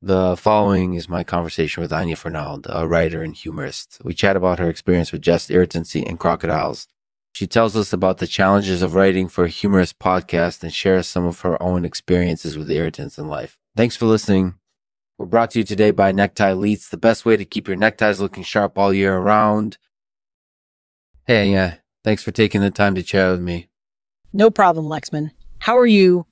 The following is my conversation with Anya Fernald, a writer and humorist. We chat about her experience with jest, irritancy, and crocodiles. She tells us about the challenges of writing for a humorous podcast and shares some of her own experiences with irritants in life. Thanks for listening. We're brought to you today by Necktie Leets, the best way to keep your neckties looking sharp all year round. Hey, Anya, thanks for taking the time to chat with me. No problem, Lexman. How are you?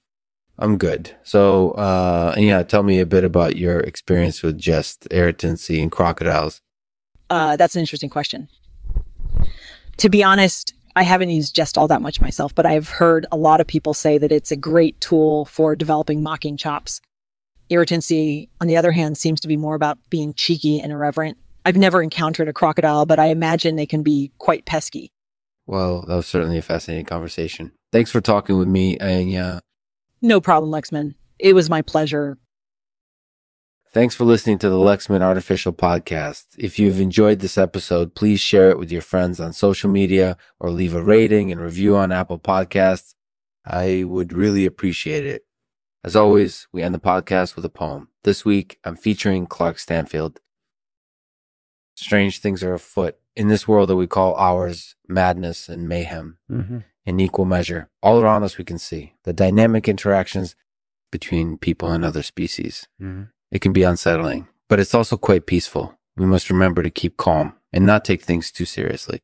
I'm good. So, uh, yeah, tell me a bit about your experience with jest, irritancy, and crocodiles. Uh, that's an interesting question. To be honest, I haven't used jest all that much myself, but I've heard a lot of people say that it's a great tool for developing mocking chops. Irritancy, on the other hand, seems to be more about being cheeky and irreverent. I've never encountered a crocodile, but I imagine they can be quite pesky. Well, that was certainly a fascinating conversation. Thanks for talking with me, Anya. No problem, Lexman. It was my pleasure. Thanks for listening to the Lexman Artificial Podcast. If you've enjoyed this episode, please share it with your friends on social media or leave a rating and review on Apple Podcasts. I would really appreciate it. As always, we end the podcast with a poem. This week, I'm featuring Clark Stanfield. Strange things are afoot in this world that we call ours, madness and mayhem. Mm-hmm in equal measure. All around us, we can see the dynamic interactions between people and other species. Mm-hmm. It can be unsettling, but it's also quite peaceful. We must remember to keep calm and not take things too seriously.